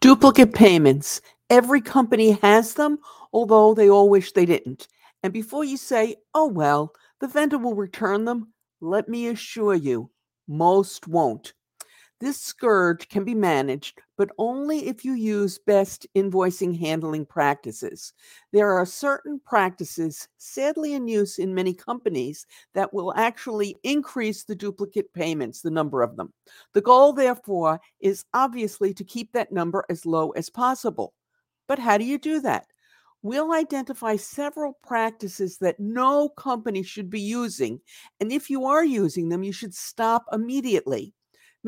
Duplicate payments. Every company has them, although they all wish they didn't. And before you say, oh, well, the vendor will return them, let me assure you, most won't. This scourge can be managed, but only if you use best invoicing handling practices. There are certain practices, sadly in use in many companies, that will actually increase the duplicate payments, the number of them. The goal, therefore, is obviously to keep that number as low as possible. But how do you do that? We'll identify several practices that no company should be using. And if you are using them, you should stop immediately.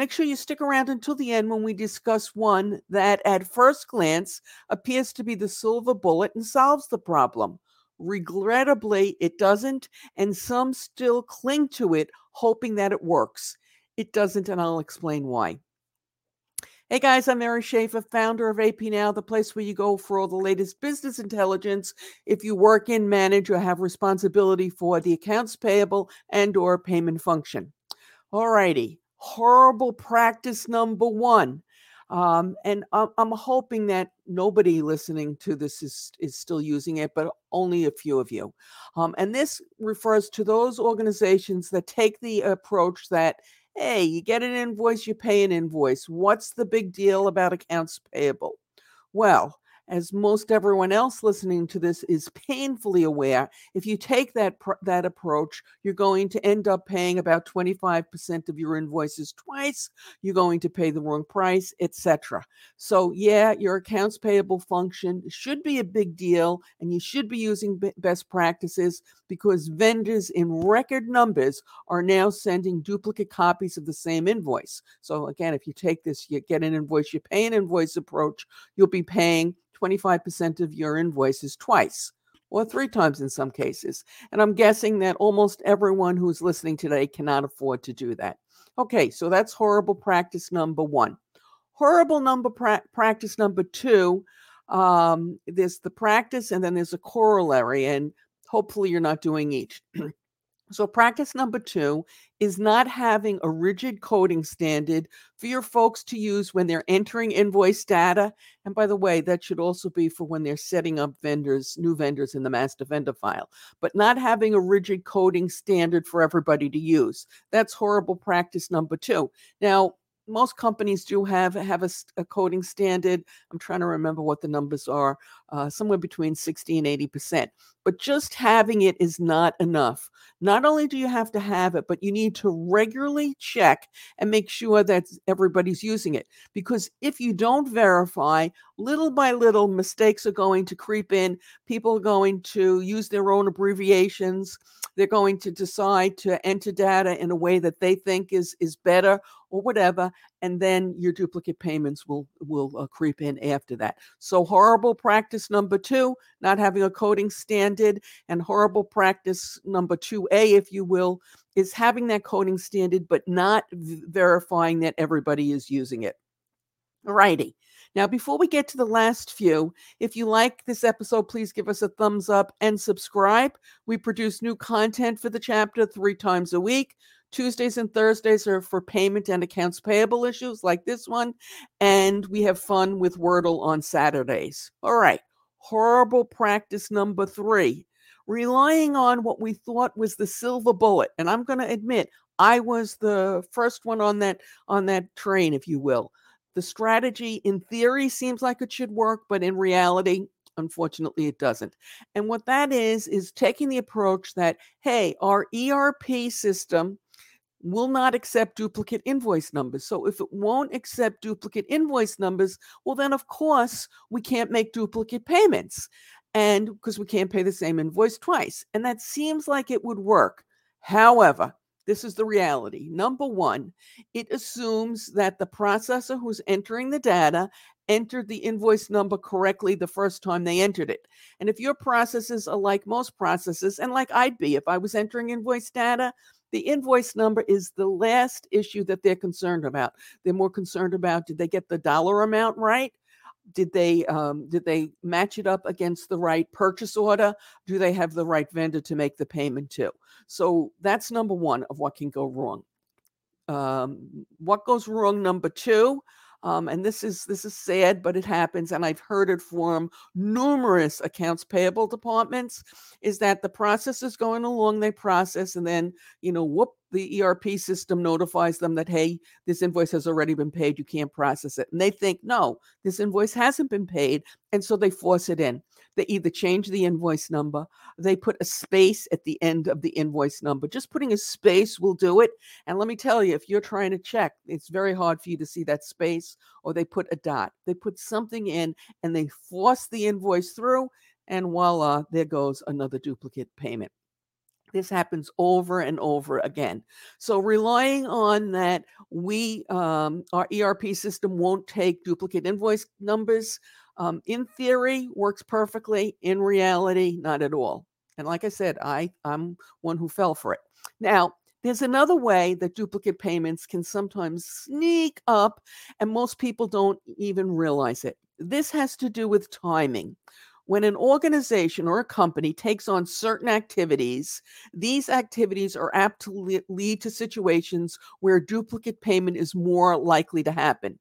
Make sure you stick around until the end when we discuss one that, at first glance, appears to be the silver bullet and solves the problem. Regrettably, it doesn't, and some still cling to it, hoping that it works. It doesn't, and I'll explain why. Hey guys, I'm Mary Schaeffer, founder of AP Now, the place where you go for all the latest business intelligence if you work in, manage, or have responsibility for the accounts payable and or payment function. Alrighty, horrible practice number one. Um, and I'm, hoping that nobody listening to this is, is still using it, but only a few of you. Um, and this refers to those organizations that take the approach that, hey, you get an invoice, you pay an invoice. What's the big deal about accounts payable? Well, as most everyone else listening to this is painfully aware, if you take that pr- that approach, you're going to end up paying about 25% of your invoices twice. You're going to pay the wrong price, etc. So, yeah, your accounts payable function should be a big deal, and you should be using b- best practices because vendors in record numbers are now sending duplicate copies of the same invoice. So, again, if you take this, you get an invoice, you pay an invoice approach, you'll be paying 25% of your invoices twice or three times in some cases. And I'm guessing that almost everyone who's listening today cannot afford to do that. Okay, so that's horrible practice number one. Horrible number pra- practice number two. Um, there's the practice, and then there's a corollary, and hopefully you're not doing each. So, practice number two is not having a rigid coding standard for your folks to use when they're entering invoice data. And by the way, that should also be for when they're setting up vendors, new vendors in the master vendor file, but not having a rigid coding standard for everybody to use. That's horrible practice number two. Now, most companies do have have a, a, coding standard. I'm trying to remember what the numbers are, uh, somewhere between 60 and 80 percent. But just having it is not enough. Not only do you have to have it, but you need to regularly check and make sure that everybody's using it. Because if you don't verify, little by little, mistakes are going to creep in. People are going to use their own abbreviations. They're going to decide to enter data in a way that they think is is better or whatever, and then your duplicate payments will will uh, creep in after that. So horrible practice number two, not having a coding standard, and horrible practice number two A, if you will, is having that coding standard but not v- verifying that everybody is using it. Alrighty. Now, before we get to the last few, if you like this episode, please give us a thumbs up and subscribe. We produce new content for the chapter three times a week. Tuesdays and Thursdays are for payment and accounts payable issues like this one. And we have fun with Wordle on Saturdays. All right. Horrible practice number three relying on what we thought was the silver bullet. And I'm going to admit, I was the first one on that on that train, if you will. The strategy in theory seems like it should work, but in reality, unfortunately, it doesn't. And what that is, is taking the approach that, hey, our ERP system will not accept duplicate invoice numbers. So if it won't accept duplicate invoice numbers, well, then of course we can't make duplicate payments. And because we can't pay the same invoice twice. And that seems like it would work. However, this is the reality. Number one, it assumes that the processor who's entering the data entered the invoice number correctly the first time they entered it. And if your processes are like most processes, and like I'd be if I was entering invoice data, the invoice number is the last issue that they're concerned about. They're more concerned about did they get the dollar amount right? Did they um, did they match it up against the right purchase order? Do they have the right vendor to make the payment to? So that's number one of what can go wrong. Um, what goes wrong number two um, and this is this is sad, but it happens, and I've heard it from numerous accounts payable departments, is that the process is going along, they process, and then you know, whoop, the ERP system notifies them that hey, this invoice has already been paid, you can't process it, and they think no, this invoice hasn't been paid, and so they force it in. They either change the invoice number, they put a space at the end of the invoice number. Just putting a space will do it. And let me tell you, if you're trying to check, it's very hard for you to see that space, or they put a dot. They put something in and they force the invoice through, and voila, there goes another duplicate payment. This happens over and over again. So relying on that, we um, our ERP system won't take duplicate invoice numbers um, in theory works perfectly in reality not at all. And like i said i i'm one who fell for it. Now there's another way that duplicate payments can sometimes sneak up and most people don't even realize it. This has to do with timing. When an organization or a company takes on certain activities, these activities are apt to lead to situations where duplicate payment is more likely to happen.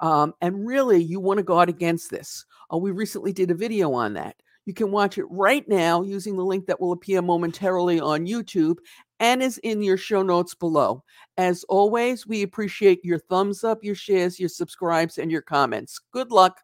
Um, and really, you want to guard against this. Uh, we recently did a video on that. You can watch it right now using the link that will appear momentarily on YouTube and is in your show notes below. As always, we appreciate your thumbs up, your shares, your subscribes, and your comments. Good luck.